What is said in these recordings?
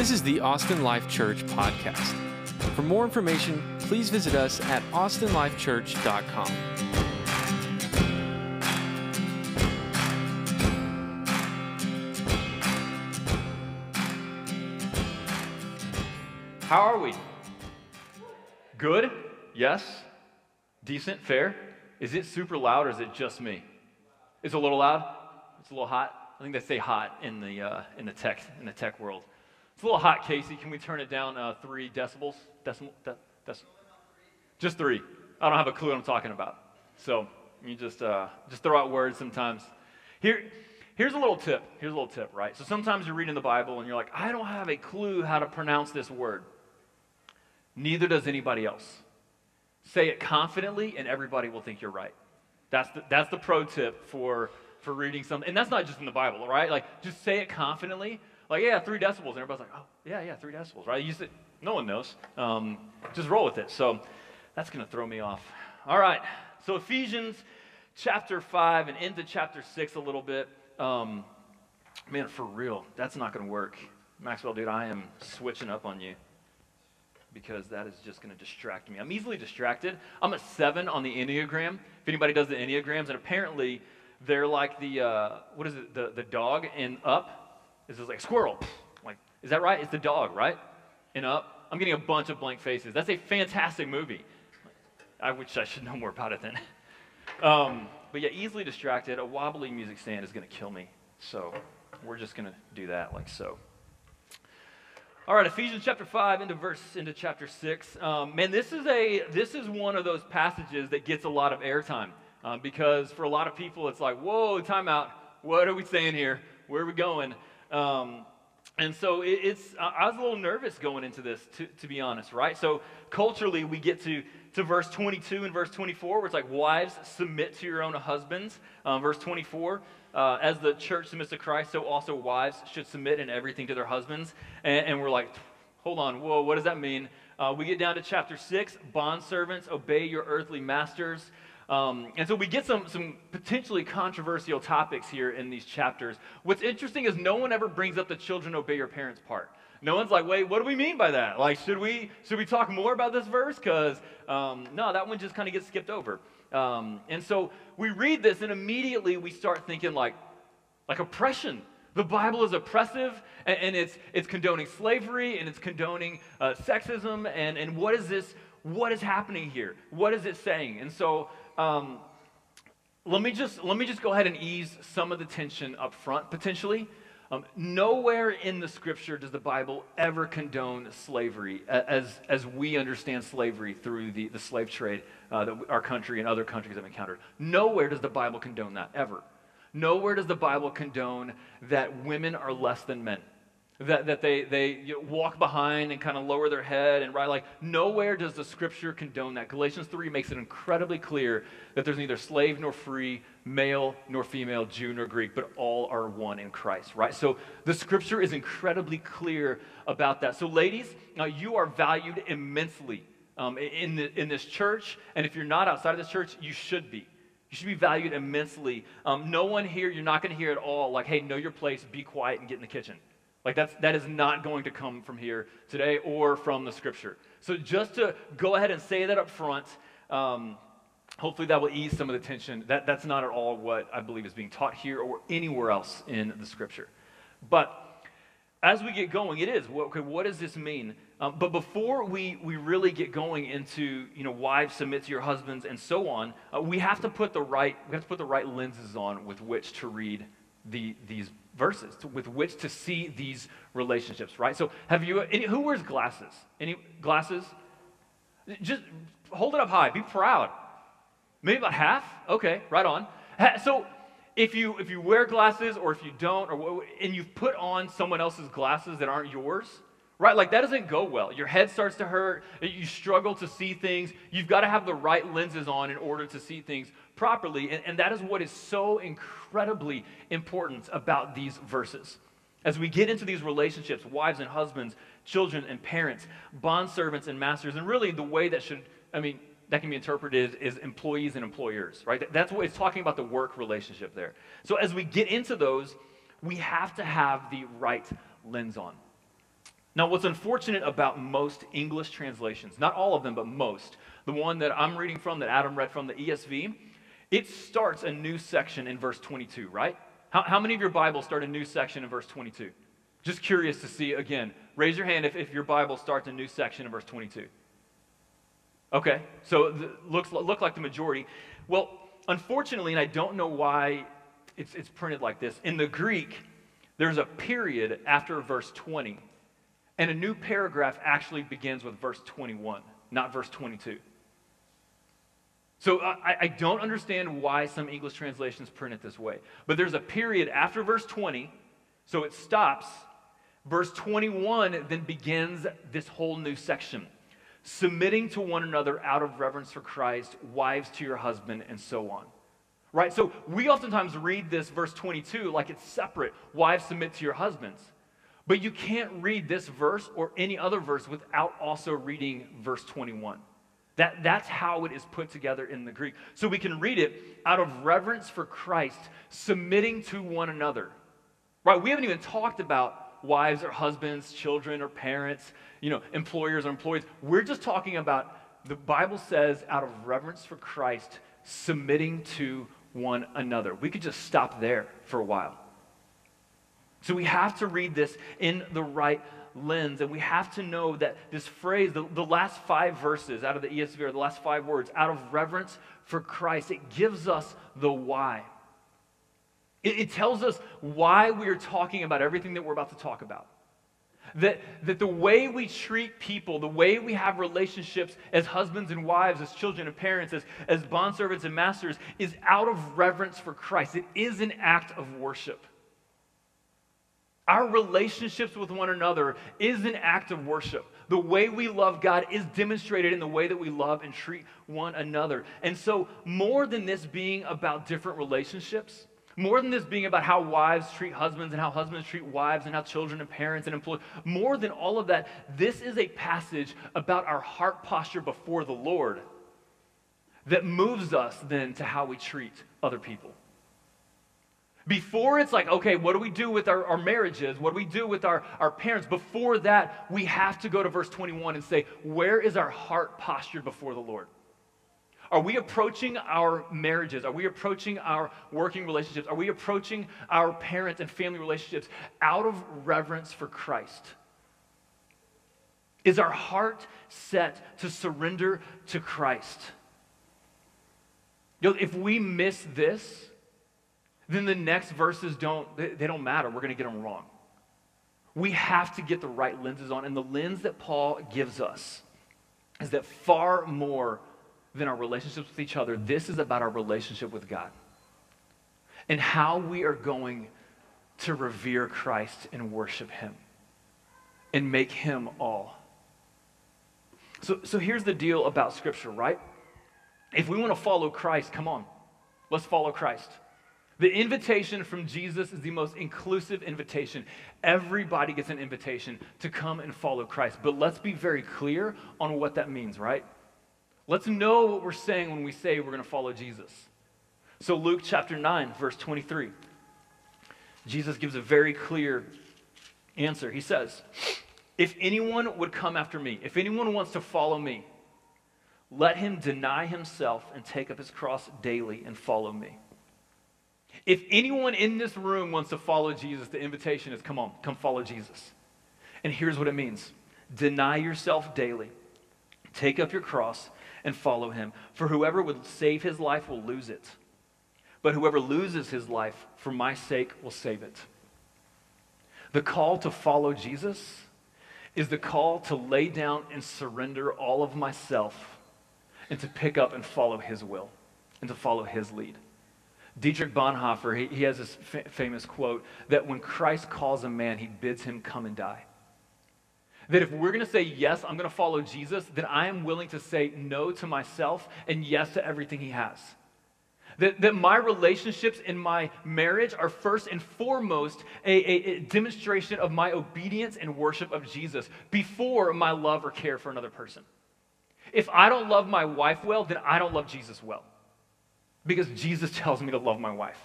This is the Austin Life Church podcast. For more information, please visit us at austinlifechurch.com. How are we? Good? Yes? Decent? Fair? Is it super loud or is it just me? It's a little loud? It's a little hot? I think they say hot in the, uh, in the, tech, in the tech world. It's a little hot, Casey. Can we turn it down uh, three decibels? Decimal, de- just three. I don't have a clue what I'm talking about. So you just, uh, just throw out words sometimes. Here, here's a little tip. Here's a little tip, right? So sometimes you're reading the Bible and you're like, I don't have a clue how to pronounce this word. Neither does anybody else. Say it confidently, and everybody will think you're right. That's the, that's the pro tip for, for reading something. And that's not just in the Bible, right? Like, just say it confidently. Like, yeah, three decibels. And everybody's like, oh, yeah, yeah, three decibels, right? You say, no one knows. Um, just roll with it. So that's going to throw me off. All right. So Ephesians chapter 5 and into chapter 6 a little bit. Um, man, for real, that's not going to work. Maxwell, dude, I am switching up on you because that is just going to distract me. I'm easily distracted. I'm a seven on the Enneagram. If anybody does the Enneagrams, and apparently they're like the, uh, what is it, the, the dog in Up? This is like squirrel. Like, is that right? It's the dog, right? In Up. I'm getting a bunch of blank faces. That's a fantastic movie. I wish I should know more about it then. Um, but yeah, easily distracted. A wobbly music stand is going to kill me. So we're just going to do that like so. All right, Ephesians chapter five into verse into chapter six. Um, man, this is a this is one of those passages that gets a lot of airtime um, because for a lot of people it's like, whoa, time out. What are we saying here? Where are we going? Um, and so it, it's I was a little nervous going into this, to, to be honest, right? So culturally, we get to to verse 22 and verse 24, where it's like, wives, submit to your own husbands. Um, verse 24, uh, as the church submits to Christ, so also wives should submit in everything to their husbands. And, and we're like, hold on, whoa, what does that mean? Uh, we get down to chapter 6, bondservants, obey your earthly masters. Um, and so we get some, some potentially controversial topics here in these chapters. What's interesting is no one ever brings up the children obey your parents part. No one's like, wait, what do we mean by that? Like, should we should we talk more about this verse? Because um, no, that one just kind of gets skipped over. Um, and so we read this, and immediately we start thinking like, like oppression. The Bible is oppressive, and, and it's it's condoning slavery, and it's condoning uh, sexism, and and what is this? What is happening here? What is it saying? And so. Um, let me just let me just go ahead and ease some of the tension up front potentially um, nowhere in the scripture does the Bible ever condone slavery as, as we understand slavery through the, the slave trade uh, that our country and other countries have encountered. Nowhere does the Bible condone that, ever. Nowhere does the Bible condone that women are less than men that, that they, they you know, walk behind and kind of lower their head and right like nowhere does the scripture condone that. Galatians 3 makes it incredibly clear that there's neither slave nor free male nor female jew nor greek but all are one in christ right? So the scripture is incredibly clear about that. So ladies uh, you are valued immensely um, in, the, in this church and if you're not outside of this church you should be. You should be valued immensely. Um, no one here you're not going to hear at all like hey know your place be quiet and get in the kitchen like that's, that is not going to come from here today or from the scripture. So just to go ahead and say that up front, um, hopefully that will ease some of the tension. That, that's not at all what I believe is being taught here or anywhere else in the scripture. But as we get going, it is. Okay, what does this mean? Um, but before we, we really get going into, you know, wives submit to your husbands and so on, uh, we have to put the right, we have to put the right lenses on with which to read the, these verses to, with which to see these relationships, right? So, have you, any, who wears glasses? Any glasses? Just hold it up high, be proud. Maybe about half? Okay, right on. So, if you if you wear glasses or if you don't or and you've put on someone else's glasses that aren't yours right like that doesn't go well your head starts to hurt you struggle to see things you've got to have the right lenses on in order to see things properly. And, and that is what is so incredibly important about these verses. As we get into these relationships, wives and husbands, children and parents, bond servants and masters, and really the way that should, I mean, that can be interpreted is employees and employers, right? That's what it's talking about the work relationship there. So as we get into those, we have to have the right lens on. Now, what's unfortunate about most English translations, not all of them, but most, the one that I'm reading from, that Adam read from, the ESV, it starts a new section in verse 22, right? How, how many of your Bibles start a new section in verse 22? Just curious to see again. Raise your hand if, if your Bible starts a new section in verse 22. Okay, so it looks look like the majority. Well, unfortunately, and I don't know why it's, it's printed like this. In the Greek, there's a period after verse 20, and a new paragraph actually begins with verse 21, not verse 22. So I, I don't understand why some English translations print it this way. But there's a period after verse 20, so it stops. Verse 21 then begins this whole new section submitting to one another out of reverence for Christ, wives to your husband, and so on. Right? So we oftentimes read this verse 22 like it's separate. Wives submit to your husbands. But you can't read this verse or any other verse without also reading verse 21. That, that's how it is put together in the Greek. So we can read it out of reverence for Christ, submitting to one another. Right? We haven't even talked about wives or husbands, children or parents, you know, employers or employees. We're just talking about the Bible says out of reverence for Christ, submitting to one another. We could just stop there for a while. So we have to read this in the right lens, and we have to know that this phrase, the, the last five verses out of the ESV, or the last five words, out of reverence for Christ, it gives us the why. It, it tells us why we are talking about everything that we're about to talk about. That, that the way we treat people, the way we have relationships as husbands and wives, as children and parents, as, as bondservants and masters, is out of reverence for Christ. It is an act of worship. Our relationships with one another is an act of worship. The way we love God is demonstrated in the way that we love and treat one another. And so, more than this being about different relationships, more than this being about how wives treat husbands and how husbands treat wives and how children and parents and employees, more than all of that, this is a passage about our heart posture before the Lord that moves us then to how we treat other people. Before it's like, okay, what do we do with our, our marriages? What do we do with our, our parents? Before that, we have to go to verse 21 and say, where is our heart postured before the Lord? Are we approaching our marriages? Are we approaching our working relationships? Are we approaching our parents and family relationships out of reverence for Christ? Is our heart set to surrender to Christ? You know, if we miss this, then the next verses don't they, they don't matter. We're going to get them wrong. We have to get the right lenses on, and the lens that Paul gives us is that far more than our relationships with each other. This is about our relationship with God and how we are going to revere Christ and worship Him and make Him all. So, so here's the deal about Scripture, right? If we want to follow Christ, come on, let's follow Christ. The invitation from Jesus is the most inclusive invitation. Everybody gets an invitation to come and follow Christ. But let's be very clear on what that means, right? Let's know what we're saying when we say we're going to follow Jesus. So, Luke chapter 9, verse 23, Jesus gives a very clear answer. He says, If anyone would come after me, if anyone wants to follow me, let him deny himself and take up his cross daily and follow me. If anyone in this room wants to follow Jesus, the invitation is come on, come follow Jesus. And here's what it means deny yourself daily, take up your cross, and follow him. For whoever would save his life will lose it. But whoever loses his life for my sake will save it. The call to follow Jesus is the call to lay down and surrender all of myself and to pick up and follow his will and to follow his lead. Dietrich Bonhoeffer, he, he has this fa- famous quote that when Christ calls a man, he bids him come and die that if we're going to say, yes, I'm going to follow Jesus, then I am willing to say no to myself and yes to everything he has. That, that my relationships in my marriage are first and foremost a, a, a demonstration of my obedience and worship of Jesus before my love or care for another person. If I don't love my wife well, then I don't love Jesus well. Because Jesus tells me to love my wife.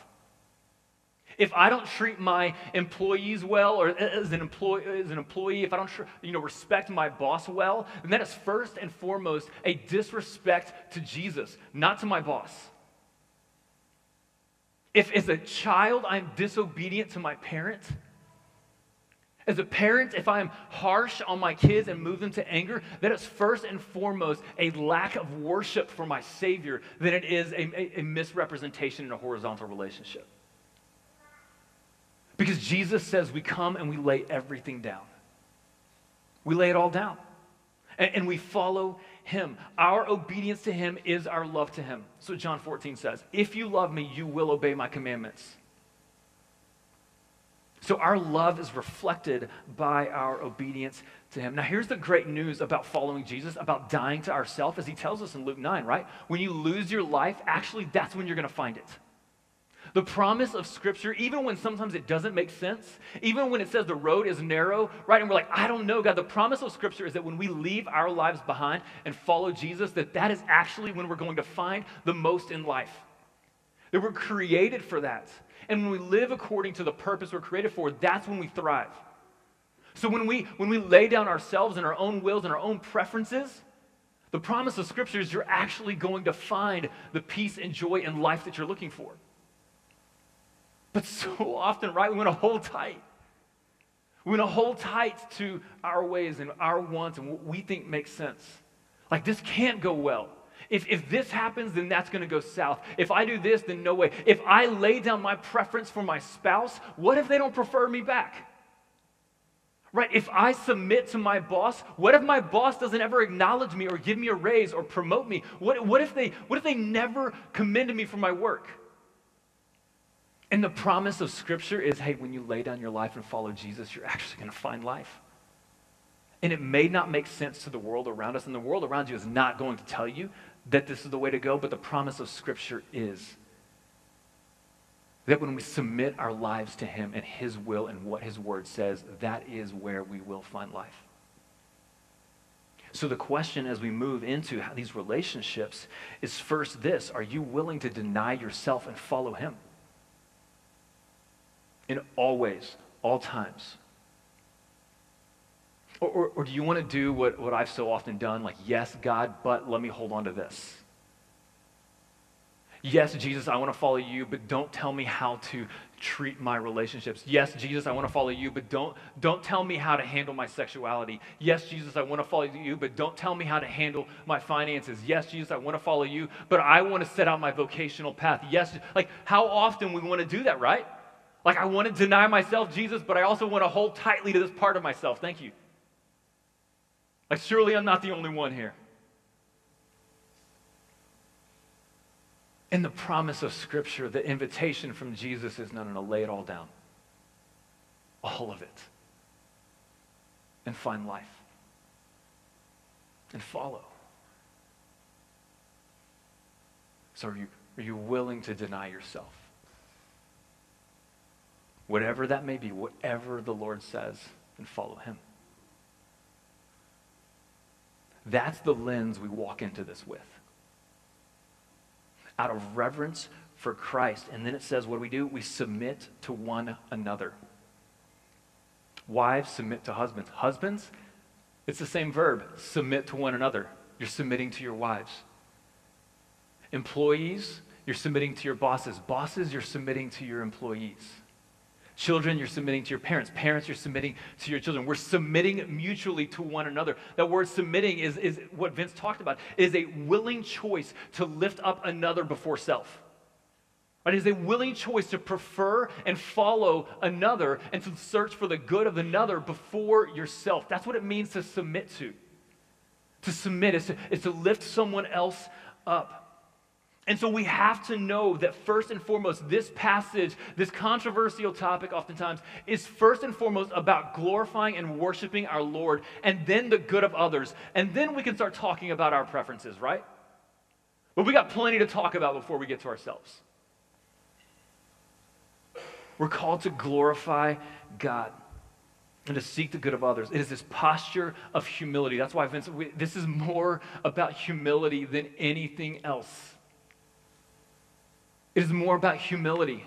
If I don't treat my employees well, or as an employee, as an employee if I don't you know, respect my boss well, then that is first and foremost a disrespect to Jesus, not to my boss. If as a child I'm disobedient to my parent, as a parent, if I am harsh on my kids and move them to anger, that is first and foremost a lack of worship for my Savior than it is a, a, a misrepresentation in a horizontal relationship. Because Jesus says we come and we lay everything down. We lay it all down. And, and, we follow him. Our obedience to him is our love to him. So John 14 says, If you love me, you will obey my commandments. So our love is reflected by our obedience to him. Now, here's the great news about following Jesus, about dying to ourselves, as he tells us in Luke 9, right? When you lose your life, actually, that's when you're going to find it. The promise of Scripture, even when sometimes it doesn't make sense, even when it says the road is narrow, right? And we're like, I don't know, God. The promise of Scripture is that when we leave our lives behind and follow Jesus, that that is actually when we're going to find the most in life. That we're created for that. And when we live according to the purpose we're created for, that's when we thrive. So when we when we lay down ourselves and our own wills and our own preferences, the promise of scripture is you're actually going to find the peace and joy and life that you're looking for. But so often, right, we want to hold tight. We want to hold tight to our ways and our wants and what we think makes sense. Like this can't go well. If, if this happens, then that's going to go south. If I do this, then no way. If I lay down my preference for my spouse, what if they don't prefer me back? Right? If I submit to my boss, what if my boss doesn't ever acknowledge me or give me a raise or promote me? What, what, if, they, what if they never commend me for my work? And the promise of Scripture is hey, when you lay down your life and follow Jesus, you're actually going to find life. And it may not make sense to the world around us, and the world around you is not going to tell you that this is the way to go, but the promise of Scripture is that when we submit our lives to Him and His will and what His Word says, that is where we will find life. So, the question as we move into these relationships is first this Are you willing to deny yourself and follow Him? In all ways, all times. Or, or, or, do you want to do what, what I've so often done, like, yes, God, but let me hold on to this? Yes, Jesus, I want to follow you, but don't tell me how to treat my relationships. Yes, Jesus, I want to follow you, but don't, don't tell me how to handle my sexuality. Yes, Jesus, I want to follow you, but don't tell me how to handle my finances. Yes, Jesus, I want to follow you, but I want to set out my vocational path. Yes, like how often we want to do that, right? Like I want to deny myself, Jesus, but I also want to hold tightly to this part of myself. Thank you. Like, surely I'm not the only one here. In the promise of Scripture, the invitation from Jesus is no, no, no, lay it all down. All of it. And find life. And follow. So, are you, are you willing to deny yourself? Whatever that may be, whatever the Lord says, and follow Him. That's the lens we walk into this with. Out of reverence for Christ. And then it says, what do we do? We submit to one another. Wives submit to husbands. Husbands, it's the same verb submit to one another. You're submitting to your wives. Employees, you're submitting to your bosses. Bosses, you're submitting to your employees. Children, you're submitting to your parents. Parents, you're submitting to your children. We're submitting mutually to one another. That word submitting is, is what Vince talked about, is a willing choice to lift up another before self. Right? It is a willing choice to prefer and follow another and to search for the good of another before yourself. That's what it means to submit to. To submit is to, is to lift someone else up. And so we have to know that first and foremost, this passage, this controversial topic, oftentimes, is first and foremost about glorifying and worshiping our Lord and then the good of others. And then we can start talking about our preferences, right? But we got plenty to talk about before we get to ourselves. We're called to glorify God and to seek the good of others. It is this posture of humility. That's why Vince, we, this is more about humility than anything else. It is more about humility.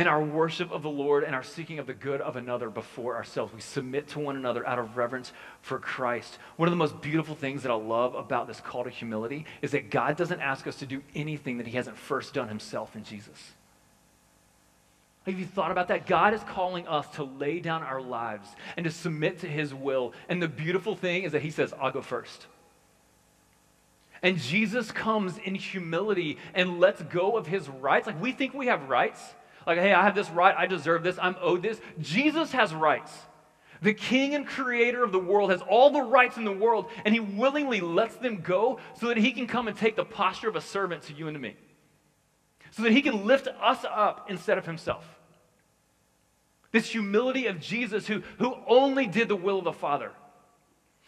and our worship of the Lord and our seeking of the good of another before ourselves. We submit to one another out of reverence for Christ. One of the most beautiful things that I love about this call to humility is that God doesn't ask us to do anything that He hasn't first done Himself in Jesus. Have you thought about that? God is calling us to lay down our lives and to submit to His will. And the beautiful thing is that He says, I'll go first. And Jesus comes in humility and lets go of his rights. Like we think we have rights. Like, hey, I have this right, I deserve this, I'm owed this. Jesus has rights. The king and creator of the world has all the rights in the world, and he willingly lets them go so that he can come and take the posture of a servant to you and to me. So that he can lift us up instead of himself. This humility of Jesus, who, who only did the will of the Father,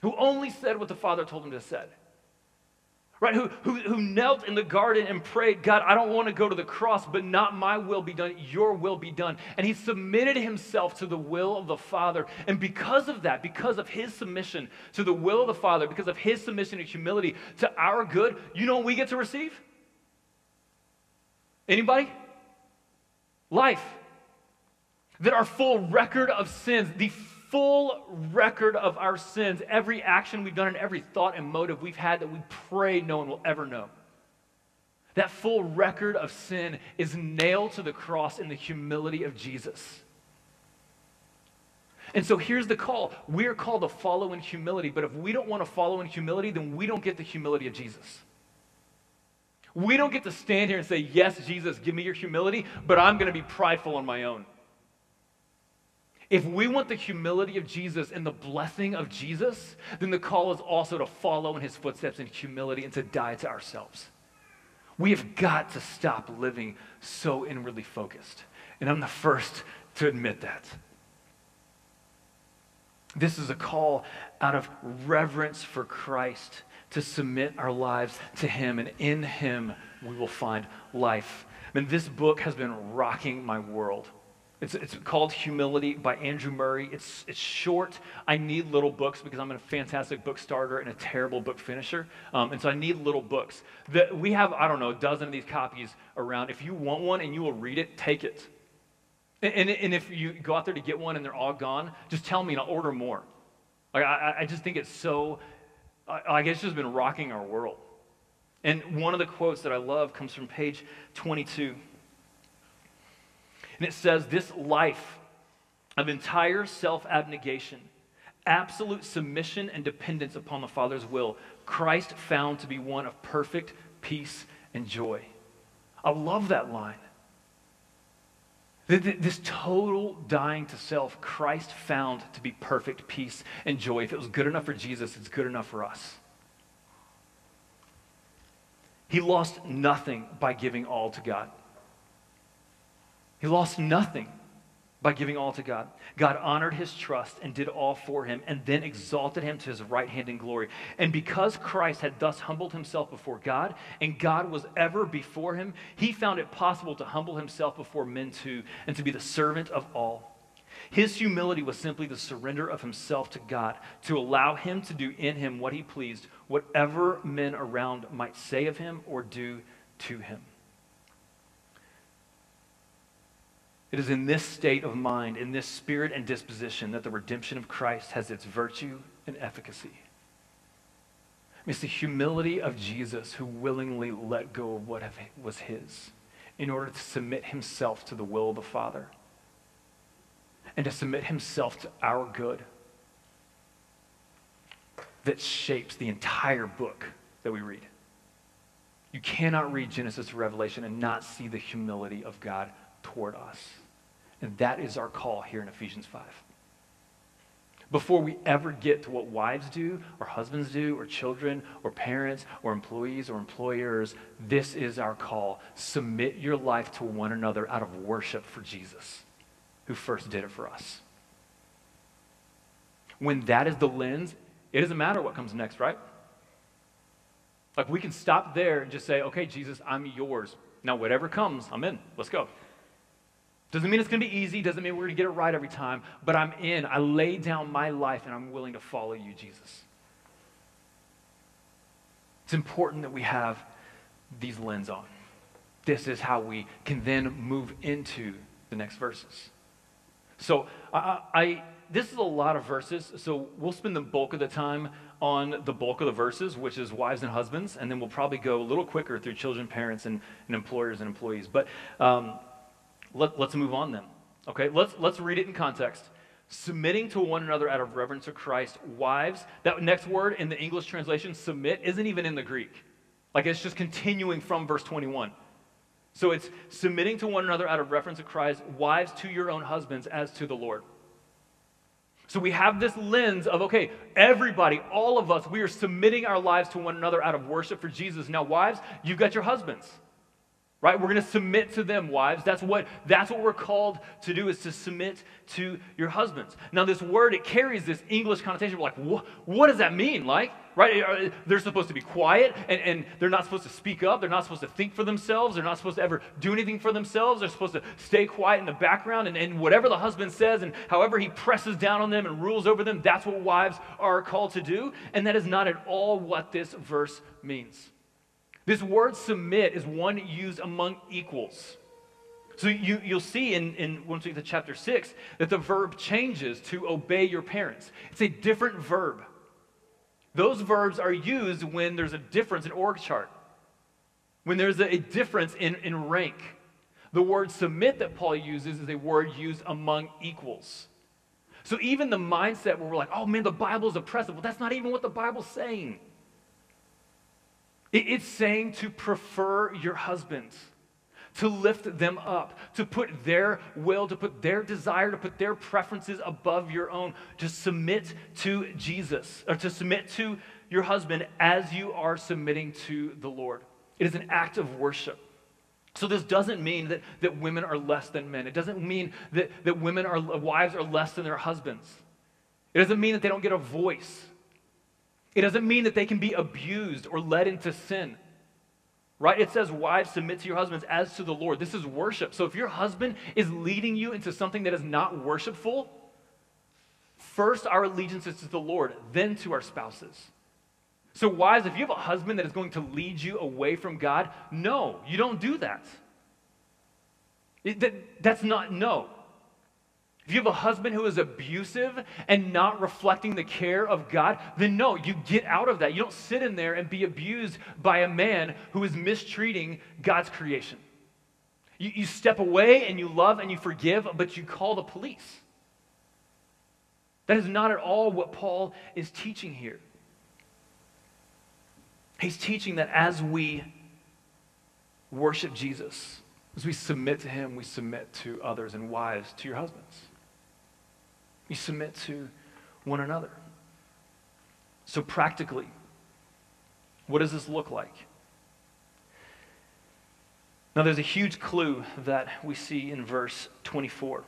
who only said what the Father told him to say right? Who, who, who knelt in the garden and prayed, God, I don't want to go to the cross, but not my will be done, your will be done. And he submitted himself to the will of the Father. And because of that, because of his submission to the will of the Father, because of his submission and humility to our good, you know what we get to receive? Anybody? Life. That our full record of sins, the full record of our sins, every action we've done, and every thought and motive we've had that we pray no one will ever know. That full record of sin is nailed to the cross in the humility of Jesus. And so here's the call. We're called to follow in humility, but if we don't want to follow in humility, then we don't get the humility of Jesus. We don't get to stand here and say, Yes, Jesus, give me your humility, but I'm going to be prideful on my own. If we want the humility of Jesus and the blessing of Jesus, then the call is also to follow in his footsteps in humility and to die to ourselves. We have got to stop living so inwardly focused. And I'm the first to admit that. This is a call out of reverence for Christ to submit our lives to Him, and in Him we will find life. Mean, this book has been rocking my world. It's, it's called Humility by Andrew Murray. It's, it's short. I need little books because I'm a fantastic book starter and a terrible book finisher. Um, and so I need little books. The, we have, I don't know, a dozen of these copies around. If you want one and you will read it, take it. And, and, and if you go out there to get one and they're all gone, just tell me and I'll order more. Like, I, I just think it's so, guess it's just been rocking our world. And one of the quotes that I love comes from page 22. And it says, This life of entire self abnegation, absolute submission and dependence upon the Father's will, Christ found to be one of perfect peace and joy. I love that line. This total dying to self, Christ found to be perfect peace and joy. If it was good enough for Jesus, it's good enough for us. He lost nothing by giving all to God. He lost nothing by giving all to God. God honored his trust and did all for him, and then exalted him to his right hand in glory. And because Christ had thus humbled himself before God, and God was ever before him, he found it possible to humble himself before men too, and to be the servant of all. His humility was simply the surrender of himself to God, to allow him to do in him what he pleased, whatever men around might say of him or do to him. It is in this state of mind, in this spirit and disposition, that the redemption of Christ has its virtue and efficacy. It's the humility of Jesus who willingly let go of what was his in order to submit himself to the will of the Father and to submit himself to our good that shapes the entire book that we read. You cannot read Genesis to Revelation and not see the humility of God toward us. And that is our call here in Ephesians 5. Before we ever get to what wives do, or husbands do, or children, or parents, or employees, or employers, this is our call. Submit your life to one another out of worship for Jesus, who first did it for us. When that is the lens, it doesn't matter what comes next, right? Like we can stop there and just say, okay, Jesus, I'm yours. Now, whatever comes, I'm in. Let's go. Doesn't mean it's going to be easy, doesn't mean we're going to get it right every time, but I'm in. I lay down my life and I'm willing to follow you, Jesus. It's important that we have these lens on. This is how we can then move into the next verses. So I, I, this is a lot of verses, so we'll spend the bulk of the time on the bulk of the verses, which is wives and husbands, and then we'll probably go a little quicker through children, parents, and, and employers and employees. But um, let, let's move on then. Okay, let's, let's read it in context. Submitting to one another out of reverence to Christ. Wives, that next word in the English translation, submit, isn't even in the Greek. Like it's just continuing from verse 21. So it's submitting to one another out of reference to Christ, wives to your own husbands as to the Lord. So we have this lens of, okay, everybody, all of us, we are submitting our lives to one another out of worship for Jesus. Now, wives, you've got your husbands. Right? We're going to submit to them, wives. That's what, that's what we're called to do is to submit to your husbands. Now, this word, it carries this English connotation. We're like, what, what does that mean? Like, right? They're supposed to be quiet and, and they're not supposed to speak up. They're not supposed to think for themselves. They're not supposed to ever do anything for themselves. They're supposed to stay quiet in the background and, and whatever the husband says and however he presses down on them and rules over them, that's what wives are called to do. And that is not at all what this verse means. This word submit is one used among equals. So you, you'll see in, in once we get to chapter 6 that the verb changes to obey your parents. It's a different verb. Those verbs are used when there's a difference in org chart, when there's a, a difference in, in rank. The word submit that Paul uses is a word used among equals. So even the mindset where we're like, oh man, the Bible is oppressive, well, that's not even what the Bible's saying. It's saying to prefer your husbands, to lift them up, to put their will, to put their desire, to put their preferences above your own, to submit to Jesus, or to submit to your husband as you are submitting to the Lord. It is an act of worship. So this doesn't mean that, that women are less than men. It doesn't mean that, that women are wives are less than their husbands. It doesn't mean that they don't get a voice. It doesn't mean that they can be abused or led into sin. Right? It says, Wives, submit to your husbands as to the Lord. This is worship. So if your husband is leading you into something that is not worshipful, first our allegiance is to the Lord, then to our spouses. So, wives, if you have a husband that is going to lead you away from God, no, you don't do that. It, that that's not no. If you have a husband who is abusive and not reflecting the care of God, then no, you get out of that. You don't sit in there and be abused by a man who is mistreating God's creation. You, you step away and you love and you forgive, but you call the police. That is not at all what Paul is teaching here. He's teaching that as we worship Jesus, as we submit to him, we submit to others and wives, to your husbands. You submit to one another. So, practically, what does this look like? Now, there's a huge clue that we see in verse 24.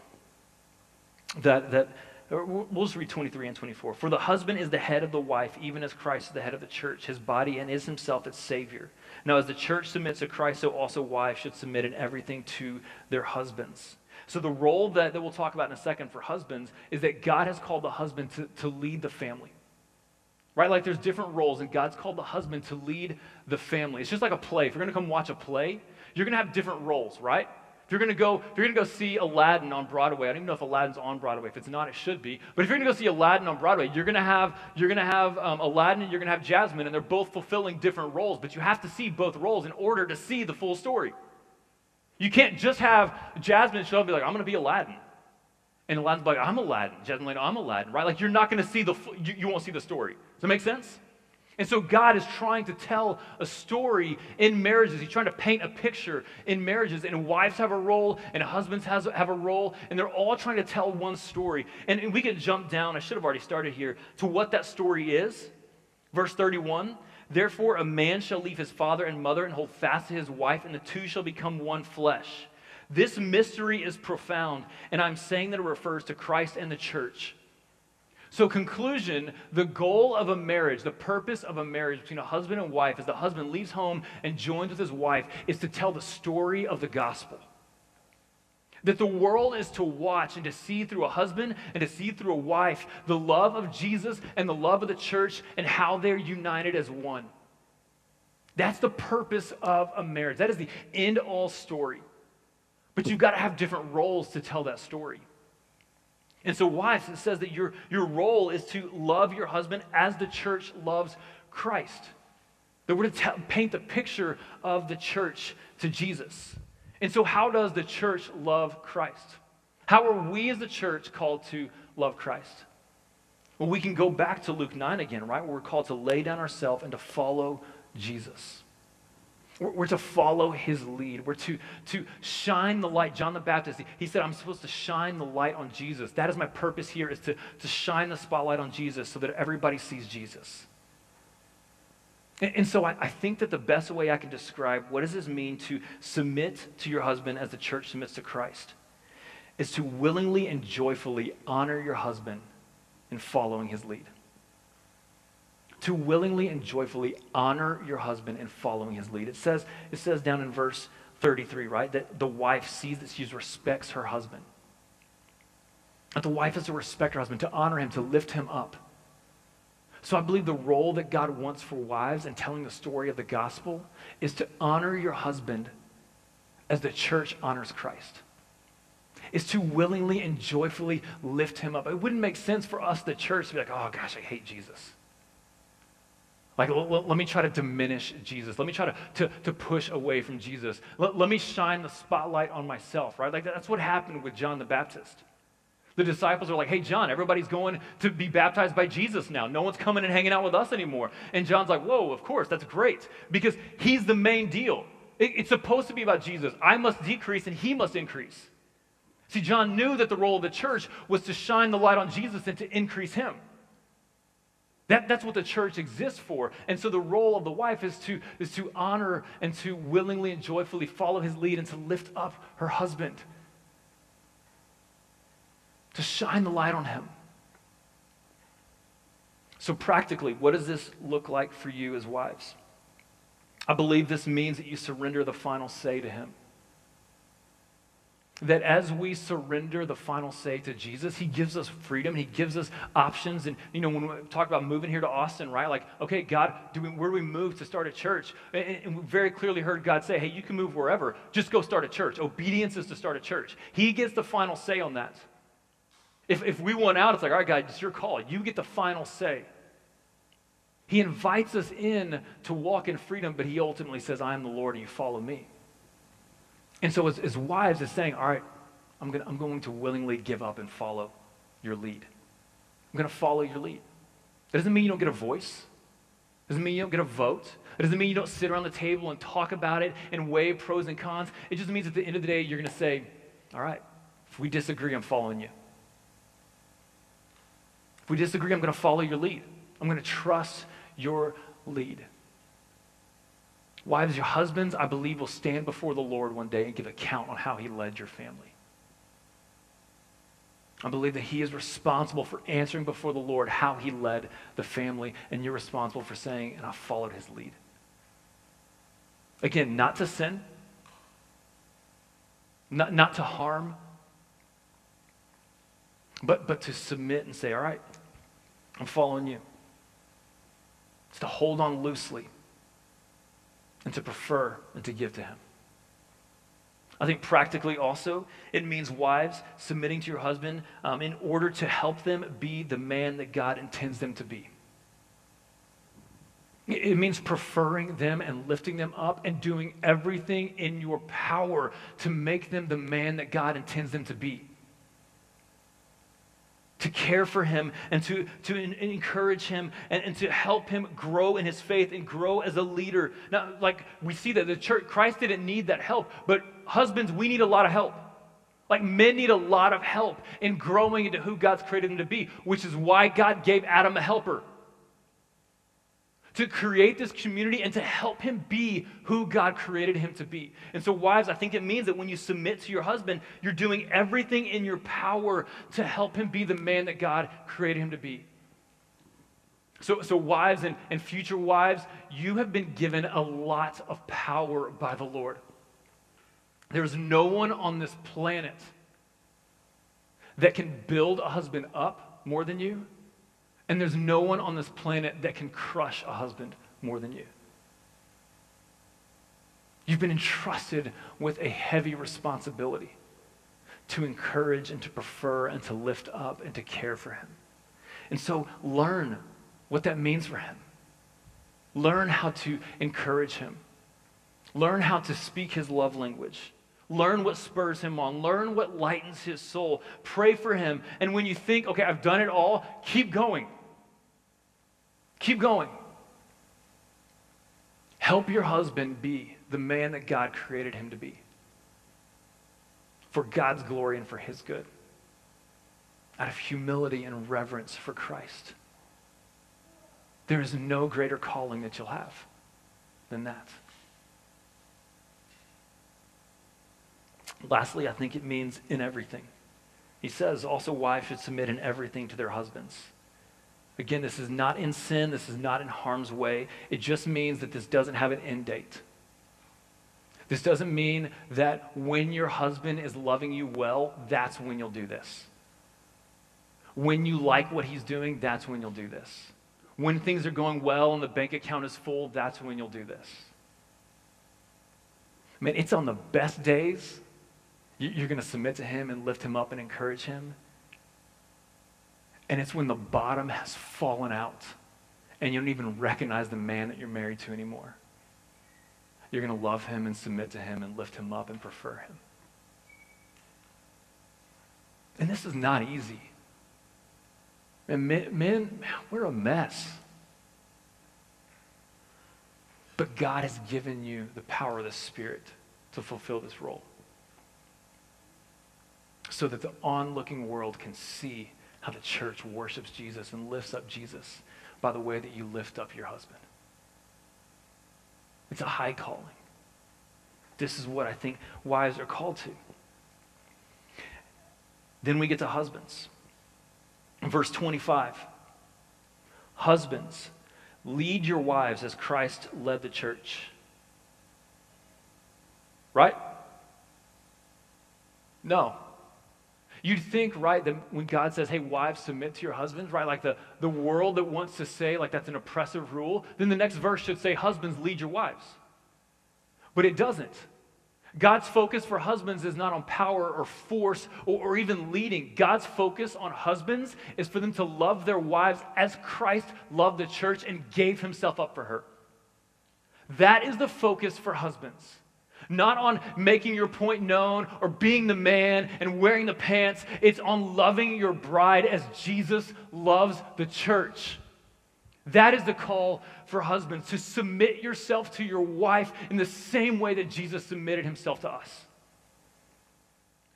That, that we'll just read 23 and 24. For the husband is the head of the wife, even as Christ is the head of the church, his body, and is himself its Savior. Now, as the church submits to Christ, so also wives should submit in everything to their husbands. So, the role that, that we'll talk about in a second for husbands is that God has called the husband to, to lead the family. Right? Like there's different roles, and God's called the husband to lead the family. It's just like a play. If you're going to come watch a play, you're going to have different roles, right? If you're going to go, if you're going to go see Aladdin on Broadway, I don't even know if Aladdin's on Broadway. If it's not, it should be. But if you're going to go see Aladdin on Broadway, you're going to have you're going to have um, Aladdin and you're going to have Jasmine, and they're both fulfilling different roles. But you have to see both roles in order to see the full story. You can't just have Jasmine show up and be like, I'm going to be Aladdin. And Aladdin's like, I'm Aladdin. Jasmine's like, I'm Aladdin, right? Like, you're not going to see the, you, you won't see the story. Does that make sense? And so God is trying to tell a story in marriages. He's trying to paint a picture in marriages. And wives have a role, and husbands has, have a role, and they're all trying to tell one story. And, and we can jump down, I should have already started here, to what that story is. Verse 31 Therefore, a man shall leave his father and mother and hold fast to his wife, and the two shall become one flesh. This mystery is profound, and I'm saying that it refers to Christ and the church. So, conclusion the goal of a marriage, the purpose of a marriage between a husband and wife, as the husband leaves home and joins with his wife, is to tell the story of the gospel that the world is to watch and to see through a husband and to see through a wife the love of Jesus and the love of the church and how they're united as one. That's the purpose of a marriage. That is the end all story. But you've got to have different roles to tell that story. And so, wives, it says that your, your role is to love your husband as the church loves Christ. That we're to t- paint the picture of the church to Jesus. And so, how does the church love Christ? How are we as the church called to love Christ? Well, we can go back to Luke 9 again, right? Where we're called to lay down ourselves and to follow Jesus. We're, to follow his lead. We're to, to shine the light. John the Baptist, he said, I'm supposed to shine the light on Jesus. That is my purpose here, is to, to shine the spotlight on Jesus so that everybody sees Jesus. And, so I, think that the best way I can describe what does this mean to submit to your husband as the church submits to Christ is to willingly and joyfully honor your husband in following his lead to willingly and joyfully honor your husband in following his lead. It says, it says down in verse 33, right, that the wife sees that she respects her husband. That the wife is to respect her husband, to honor him, to lift him up. So I believe the role that God wants for wives in telling the story of the gospel is to honor your husband as the church honors Christ. Is to willingly and joyfully lift him up. It wouldn't make sense for us, the church, to be like, oh gosh, I hate Jesus. Like, let, let, me try to diminish Jesus. Let me try to, to, to push away from Jesus. Let, let me shine the spotlight on myself, right? Like, that's what happened with John the Baptist. The disciples are like, hey, John, everybody's going to be baptized by Jesus now. No one's coming and hanging out with us anymore. And John's like, whoa, of course, that's great. Because he's the main deal. It's supposed to be about Jesus. I must decrease and he must increase. See, John knew that the role of the church was to shine the light on Jesus and to increase him. That, that's what the church exists for. And so the role of the wife is to, is to honor and to willingly and joyfully follow his lead and to lift up her husband, to shine the light on him. So, practically, what does this look like for you as wives? I believe this means that you surrender the final say to him that as we surrender the final say to Jesus, he gives us freedom. He gives us options. And, you know, when we talk about moving here to Austin, right? Like, okay, God, do we, where do we move to start a church? And, and we very clearly heard God say, hey, you can move wherever. Just go start a church. Obedience is to start a church. He gets the final say on that. If, if we want out, it's like, all right, God, it's your call. You get the final say. He invites us in to walk in freedom, but he ultimately says, I am the Lord and you follow me. And so, as, as wives, is saying, All right, I'm, gonna, I'm going to willingly give up and follow your lead. I'm going to follow your lead. That doesn't mean you don't get a voice. It doesn't mean you don't get a vote. It doesn't mean you don't sit around the table and talk about it and weigh pros and cons. It just means at the end of the day, you're going to say, All right, if we disagree, I'm following you. If we disagree, I'm going to follow your lead. I'm going to trust your lead. Wives, your husbands, I believe, will stand before the Lord one day and give account on how he led your family. I believe that he is responsible for answering before the Lord how he led the family, and you're responsible for saying, and I followed his lead. Again, not to sin, not, not to harm, but, but to submit and say, all right, I'm following you. It's to hold on loosely and to prefer and to give to Him. I think practically also, it means wives submitting to your husband um, in order to help them be the man that God intends them to be. It means preferring them and lifting them up and doing everything in your power to make them the man that God intends them to be to care for him and to, to encourage him and, and to help him grow in his faith and grow as a leader. Now, like we see that the church, Christ didn't need that help, but husbands, we need a lot of help. Like men need a lot of help in growing into who God's created them to be, which is why God gave Adam a helper to create this community and to help him be who God created him to be. And so, wives, I think it means that when you submit to your husband, you're doing everything in your power to help him be the man that God created him to be. So, so wives and, and future wives, you have been given a lot of power by the Lord. There's no one on this planet that can build a husband up more than you and there's no one on this planet that can crush a husband more than you. You've been entrusted with a heavy responsibility to encourage and to prefer and to lift up and to care for him. And so learn what that means for him. Learn how to encourage him. Learn how to speak his love language. Learn what spurs him on. Learn what lightens his soul. Pray for him. And when you think, okay, I've done it all, keep going. Keep going. Help your husband be the man that God created him to be for God's glory and for his good, out of humility and reverence for Christ. There is no greater calling that you'll have than that. Lastly, I think it means in everything. He says also wives should submit in everything to their husbands. Again, this is not in sin, this is not in harm's way. It just means that this doesn't have an end date. This doesn't mean that when your husband is loving you well, that's when you'll do this. When you like what he's doing, that's when you'll do this. When things are going well and the bank account is full, that's when you'll do this. I mean, it's on the best days you're going to submit to him and lift him up and encourage him. And it's when the bottom has fallen out and you don't even recognize the man that you're married to anymore. You're going to love him and submit to him and lift him up and prefer him. And this is not easy. And men, men, we're a mess. But God has given you the power of the Spirit to fulfill this role. So that the onlooking world can see how the church worships Jesus and lifts up Jesus by the way that you lift up your husband. It's a high calling. This is what I think wives are called to. Then we get to husbands. Verse 25 Husbands, lead your wives as Christ led the church. Right? No. You'd think, right, that when God says, hey, wives, submit to your husbands, right, like the, the world that wants to say, like, that's an oppressive rule, then the next verse should say, husbands, lead your wives. But it doesn't. God's focus for husbands is not on power or force or, or, even leading. God's focus on husbands is for them to love their wives as Christ loved the church and gave himself up for her. That is the focus for husbands. Not on making your point known or being the man and wearing the pants. It's on loving your bride as Jesus loves the church. That is the call for husbands to submit yourself to your wife in the same way that Jesus submitted himself to us.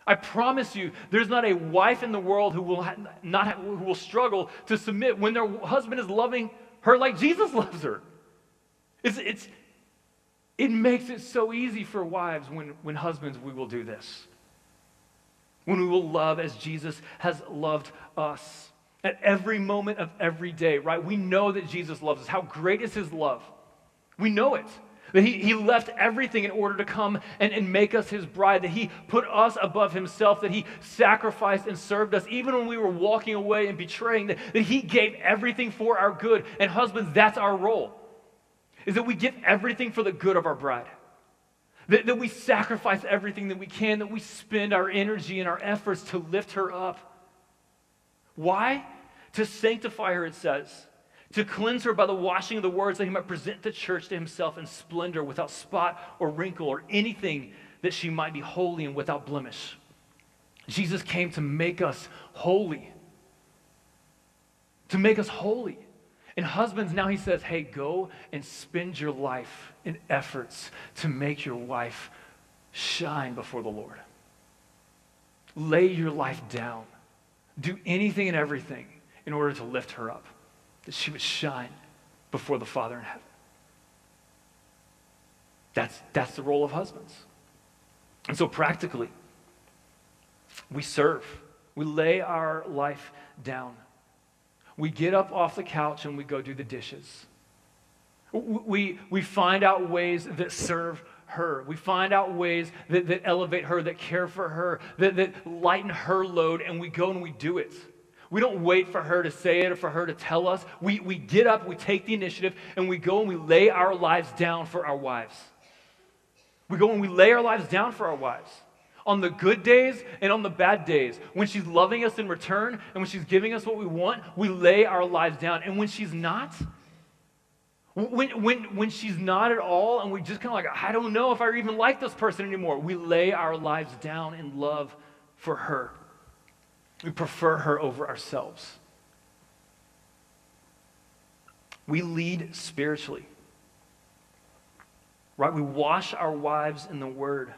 I promise you, there's not a wife in the world who will not who will struggle to submit when their husband is loving her like Jesus loves her. It's, it's, it makes it so easy for wives when, when husbands, we will do this. When we will love as Jesus has loved us at every moment of every day, right? We know that Jesus loves us. How great is his love? We know it. That he, he left everything in order to come and, and make us his bride, that he put us above himself, that he sacrificed and served us, even when we were walking away and betraying, that, that he gave everything for our good. And husbands, that's our role, is that we give everything for the good of our bride. That, that we sacrifice everything that we can, that we spend our energy and our efforts to lift her up. Why? To sanctify her, it says. To cleanse her by the washing of the words, that he might present the church to himself in splendor, without spot or wrinkle or anything, that she might be holy and without blemish. Jesus came to make us holy. To make us holy. And husbands, now he says, hey, go and spend your life in efforts to make your wife shine before the Lord. Lay your life down do anything and everything in order to lift her up, that she would shine before the Father in heaven. That's, that's the role of husbands. And so, practically, we serve, we lay our life down. We get up off the couch and we go do the dishes. We, we find out ways that serve her. We find out ways that, that elevate her, that care for her, that, that lighten her load, and we go and we do it. We don't wait for her to say it or for her to tell us. We, we get up, we take the initiative, and we go and we lay our lives down for our wives. We go and we lay our lives down for our wives on the good days and on the bad days. When she's loving us in return and when she's giving us what we want, we lay our lives down. And when she's not, when, when, when she's not at all, and we just kind of like, I don't know if I even like this person anymore, we lay our lives down in love for her. We prefer her over ourselves. We lead spiritually. Right? We wash our wives in the word.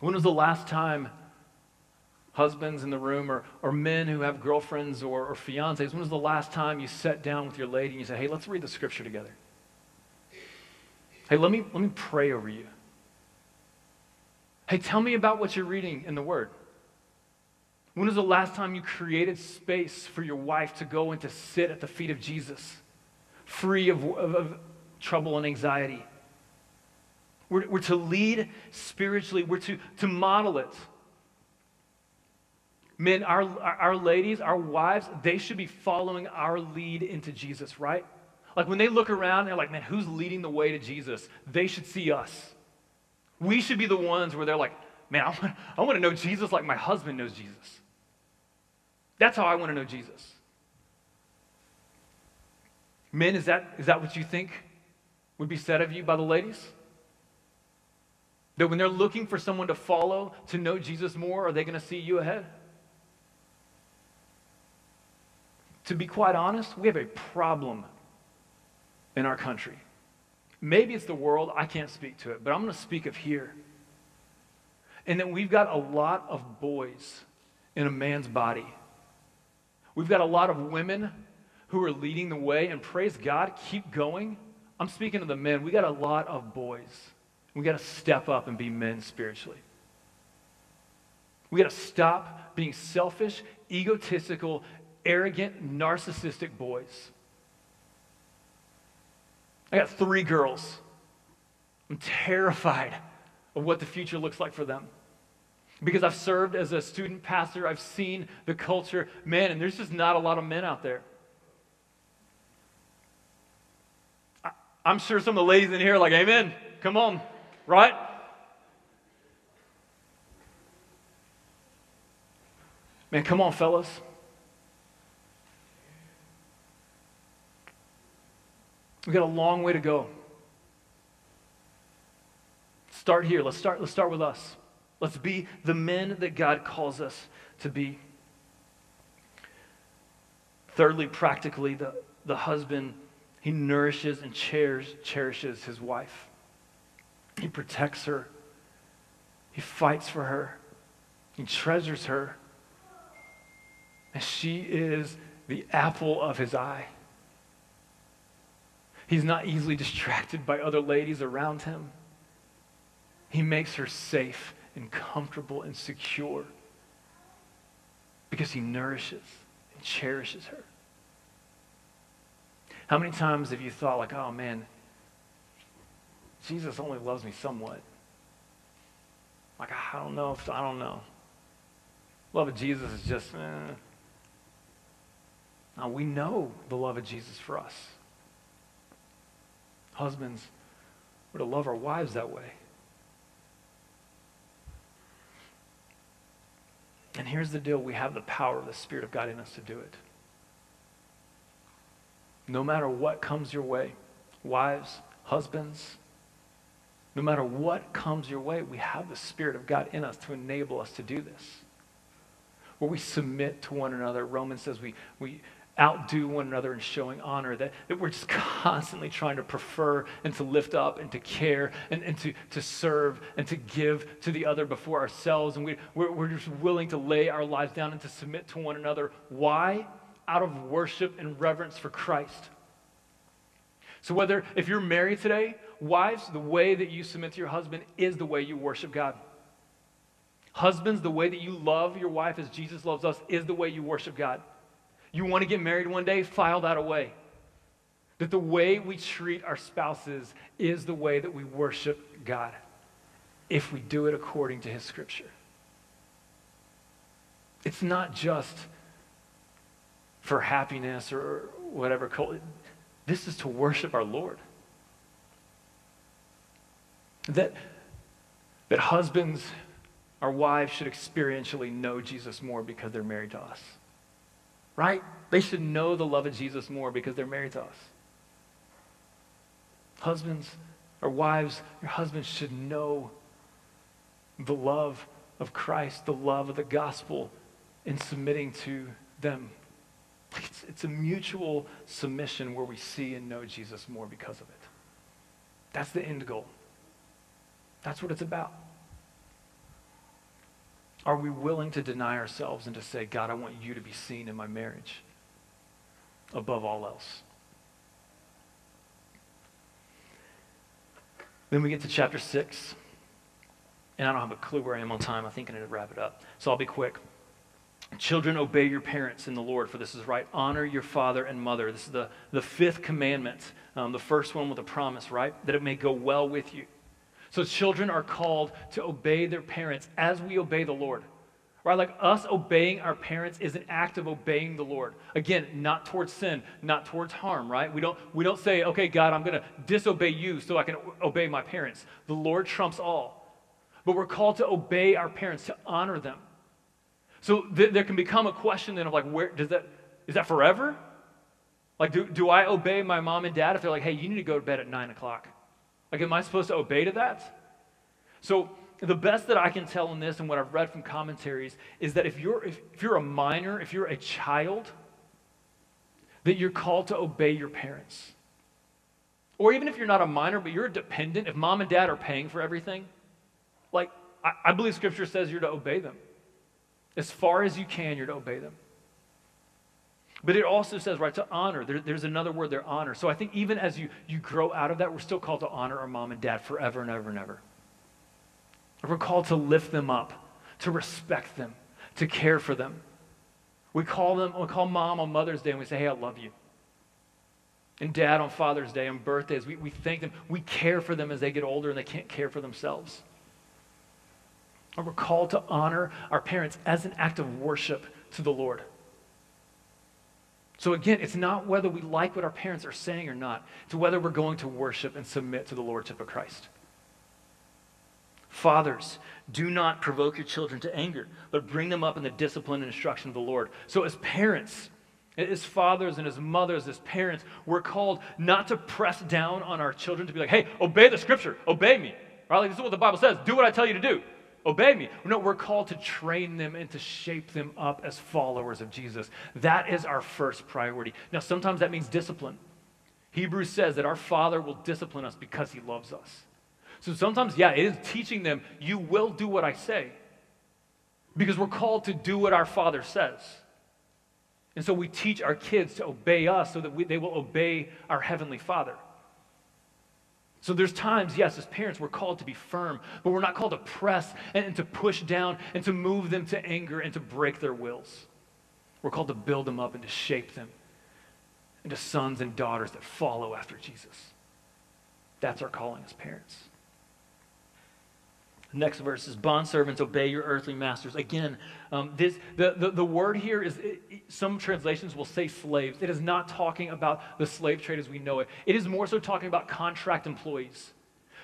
When was the last time husbands in the room or, or men who have girlfriends or, or fiancés, when was the last time you sat down with your lady and you said, hey, let's read the scripture together? Hey, let me, let me pray over you. Hey, tell me about what you're reading in the Word. When was the last time you created space for your wife to go and to sit at the feet of Jesus, free of, of, of trouble and anxiety? We're, we're to lead spiritually, we're to, to model it. Men, our, our ladies, our wives, they should be following our lead into Jesus, right? Like when they look around, they're like, man, who's leading the way to Jesus? They should see us. We should be the ones where they're like, man, I want, I want to know Jesus like my husband knows Jesus. That's how I want to know Jesus. Men, is that, is that what you think would be said of you by the ladies? That when they're looking for someone to follow, to know Jesus more, are they going to see you ahead? To be quite honest, we have a problem in our country. Maybe it's the world, I can't speak to it, but I'm going to speak of here. And then we've got a lot of boys in a man's body. We've got a lot of women who are leading the way, and praise God, keep going. I'm speaking to the men. We got a lot of boys we got to step up and be men spiritually. We got to stop being selfish, egotistical, arrogant, narcissistic boys. I got three girls. I'm terrified of what the future looks like for them. Because I've served as a student pastor, I've seen the culture. Man, and there's just not a lot of men out there. I'm sure some of the ladies in here are like, Amen. Come on. Right? Man, come on, fellas. We've got a long way to go. Start here. Let's start, let's start with us. Let's be the men that God calls us to be. Thirdly, practically, the, the husband, he nourishes and cherishes, cherishes his wife. He protects her. He fights for her. He treasures her. And she is the apple of his eye. He's not easily distracted by other ladies around him. He makes her safe and comfortable and secure because he nourishes and cherishes her. How many times have you thought, like, oh man, Jesus only loves me somewhat. Like, I don't know if, I don't know. Love of Jesus is just, eh. Now, we know the love of Jesus for us. Husbands, we're to love our wives that way. And here's the deal we have the power of the Spirit of God in us to do it. No matter what comes your way, wives, husbands, no matter what comes your way, we have the Spirit of God in us to enable us to do this. Where we submit to one another. Romans says we, we outdo one another in showing honor, that, that we're just constantly trying to prefer and to lift up and to care and, and to, to serve and to give to the other before ourselves. And we, we're, we're just willing to lay our lives down and to submit to one another. Why? Out of worship and reverence for Christ. So, whether if you're married today Wives, the way that you submit to your husband is the way you worship God. Husbands, the way that you love your wife as Jesus loves us is the way you worship God. You want to get married one day? File that away. That the way we treat our spouses is the way that we worship God if we do it according to His scripture. It's not just for happiness or whatever. This is to worship our Lord. That, that husbands, our wives, should experientially know Jesus more because they're married to us. Right? They should know the love of Jesus more because they're married to us. Husbands or wives, your husbands should know the love of Christ, the love of the gospel in submitting to them. It's, it's a mutual submission where we see and know Jesus more because of it. That's the end goal. That's what it's about. Are we willing to deny ourselves and to say, God, I want you to be seen in my marriage above all else? Then we get to chapter 6. And I don't have a clue where I am on time. I think I need to wrap it up. So I'll be quick. Children, obey your parents in the Lord, for this is right. Honor your father and mother. This is the, the fifth commandment, um, the first one with a promise, right? That it may go well with you. So children are called to obey their parents as we obey the Lord. Right? Like us obeying our parents is an act of obeying the Lord. Again, not towards sin, not towards harm, right? We don't, we don't say, okay, God, I'm going to disobey you so I can obey my parents. The Lord trumps all. But we're called to obey our parents, to honor them. So th- there can become a question then of like, where does that, is that forever? Like, do, do I obey my mom and dad if they're like, hey, you need to go to bed at nine o'clock? Like, am I supposed to obey to that? So the best that I can tell in this and what I've read from commentaries is that if you're, if, if you're a minor, if you're a child, that you're called to obey your parents. Or even if you're not a minor, but you're a dependent, if mom and dad are paying for everything, like, I, I believe scripture says you're to obey them. As far as you can, you're to obey them. But it also says, right, to honor. There, there's another word there, honor. So I think even as you, you grow out of that, we're still called to honor our mom and dad forever and ever and ever. We're called to lift them up, to respect them, to care for them. We call them, we call mom on Mother's Day and we say, hey, I love you. And dad on Father's Day and birthdays, we, we thank them. We care for them as they get older and they can't care for themselves. Or we're called to honor our parents as an act of worship to the Lord. So again, it's not whether we like what our parents are saying or not. It's whether we're going to worship and submit to the Lordship of Christ. Fathers, do not provoke your children to anger, but bring them up in the discipline and instruction of the Lord. So, as parents, as fathers and as mothers, as parents, we're called not to press down on our children to be like, hey, obey the scripture, obey me. Right? Like, this is what the Bible says do what I tell you to do, obey me. No, we're called to train them and to shape them up as followers of Jesus. That is our first priority. Now, sometimes that means discipline. Hebrews says that our Father will discipline us because he loves us. So sometimes, yeah, it is teaching them, you will do what I say. Because we're called to do what our Father says. And so we teach our kids to obey us so that we, they will obey our Heavenly Father. So there's times, yes, as parents, we're called to be firm, but we're not called to press and, and to push down and to move them to anger and to break their wills. We're called to build them up and to shape them into sons and daughters that follow after Jesus. That's our calling as parents. Next verse is bondservants obey your earthly masters. Again um, this, the, the, the, word here is it, some translations will say slaves. It is not talking about the slave trade as we know it. It is more so talking about contract employees.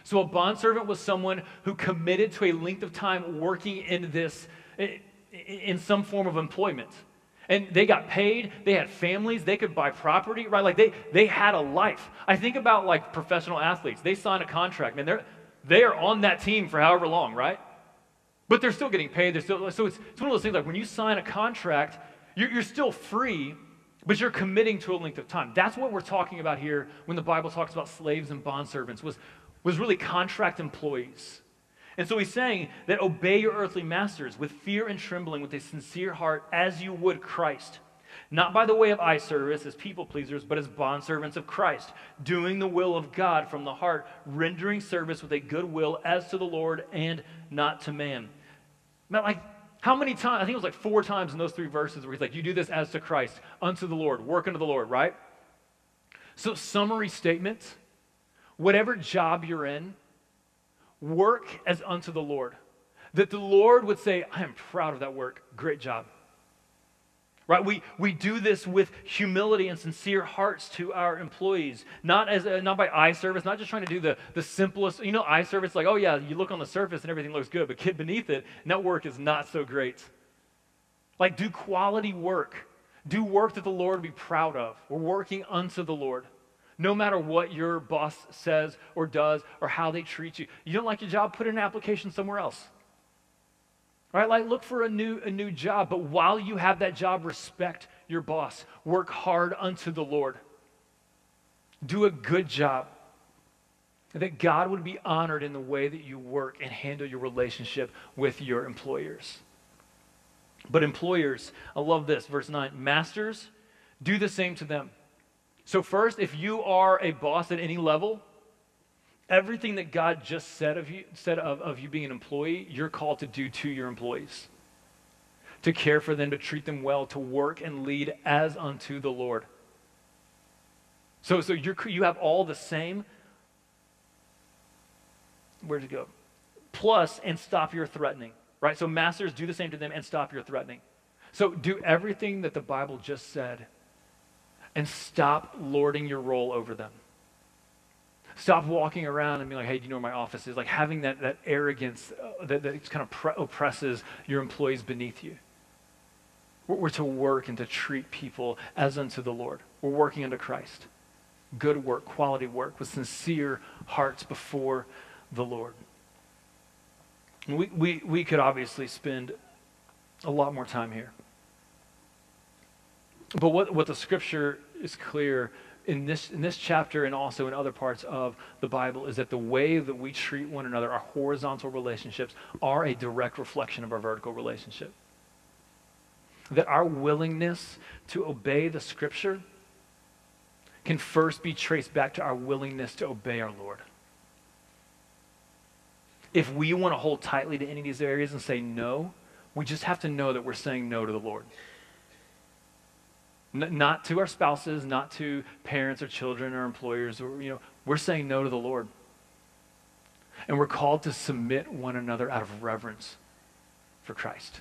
So a bondservant was someone who committed to a length of time working in this in some form of employment. And they got paid they had families they could buy property right? Like they, they had a life. I think about like professional athletes. They sign a contract man they're they are on that team for however long, right? But they're still getting paid. They're still, so it's, it's one of those things like when you sign a contract, you're, you're still free, but you're committing to a length of time. That's what we're talking about here when the Bible talks about slaves and bondservants, was, was really contract employees. And so he's saying that obey your earthly masters with fear and trembling, with a sincere heart, as you would Christ not by the way of eye service as people pleasers, but as bondservants of Christ, doing the will of God from the heart, rendering service with a good will as to the Lord and not to man. Like, how many times? I think it was like four times in those three verses where he's like, You do this as to Christ, unto the Lord, work unto the Lord, right? So, summary statement whatever job you're in, work as unto the Lord. That the Lord would say, I am proud of that work. Great job. Right? We, we do this with humility and sincere hearts to our employees, not, as a, not by eye service, not just trying to do the, the simplest, you know, eye service, like, oh yeah, you look on the surface and everything looks good, but get beneath it, and that work is not so great. Like, do quality work. Do work that the Lord be proud of. We're working unto the Lord. No matter what your boss says or does or how they treat you. You don't like your job, put in an application somewhere else. Right? Like look for a new a new job, but while you have that job, respect your boss. Work hard unto the Lord. Do a good job. That God would be honored in the way that you work and handle your relationship with your employers. But employers, I love this, verse 9. Masters, do the same to them. So, first, if you are a boss at any level, everything that God just said of you, said of, of you being an employee, you're called to do to your employees. To care for them, to treat them well, to work and lead as unto the Lord. So, so you're, you have all the same. Where'd it go? Plus, and stop your threatening. Right? So, masters, do the same to them and stop your threatening. So, do everything that the Bible just said and stop lording your role over them. Stop walking around and being like, hey, do you know where my office is? Like having that, that arrogance uh, that, that kind of pre- oppresses your employees beneath you. We're, we're to work and to treat people as unto the Lord. We're working unto Christ. Good work, quality work, with sincere hearts before the Lord. We, we, we could obviously spend a lot more time here. But what, what the scripture is clear in this, in this chapter and also in other parts of the Bible is that the way that we treat one another, our horizontal relationships, are a direct reflection of our vertical relationship. That our willingness to obey the scripture can first be traced back to our willingness to obey our Lord. If we want to hold tightly to any of these areas and say no, we just have to know that we're saying no to the Lord. N- not to our spouses, not to parents or children or employers. Or, you know, we're saying no to the Lord. And we're called to submit one another out of reverence for Christ,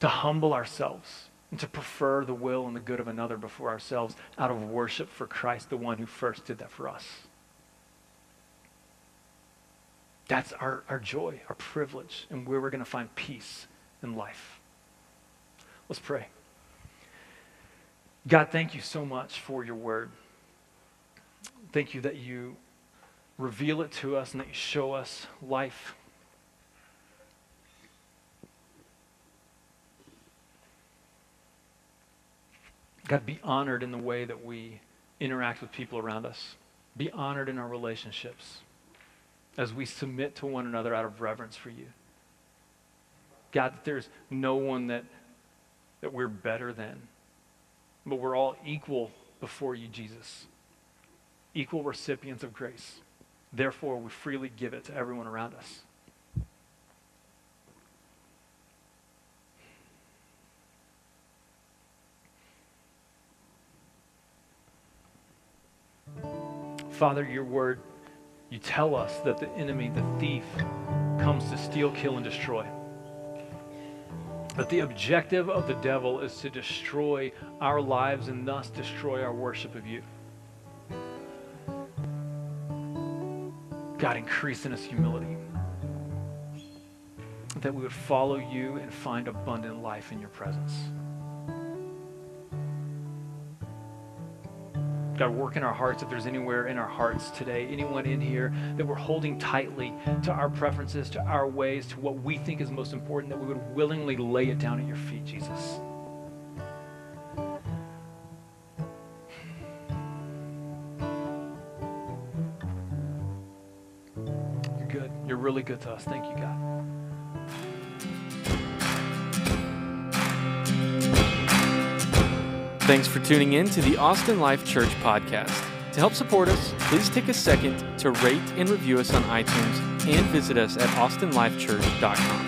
to humble ourselves, and to prefer the will and the good of another before ourselves out of worship for Christ, the one who first did that for us. That's our, our joy, our privilege, and where we're going to find peace in life. Let's pray. God, thank you so much for your word. Thank you that you reveal it to us and that you show us life. God, be honored in the way that we interact with people around us. Be honored in our relationships as we submit to one another out of reverence for you. God, that there's no one that, that we're better than but we're all equal before you, Jesus. Equal recipients of grace. Therefore, we freely give it to everyone around us. Father, your word, you tell us that the enemy, the thief, comes to steal, kill, and destroy. But the objective of the devil is to destroy our lives and thus destroy our worship of you. God, increase in us humility. That we would follow you and find abundant life in your presence. God, work in our hearts if there's anywhere in our hearts today, anyone in here that we're holding tightly to our preferences, to our ways, to what we think is most important, that we would willingly lay it down at your feet, Jesus. You're good. You're really good to us. Thank you, God. Thanks for tuning in to the Austin Life Church podcast. To help support us, please take a second to rate and review us on iTunes and visit us at austinlifechurch.com.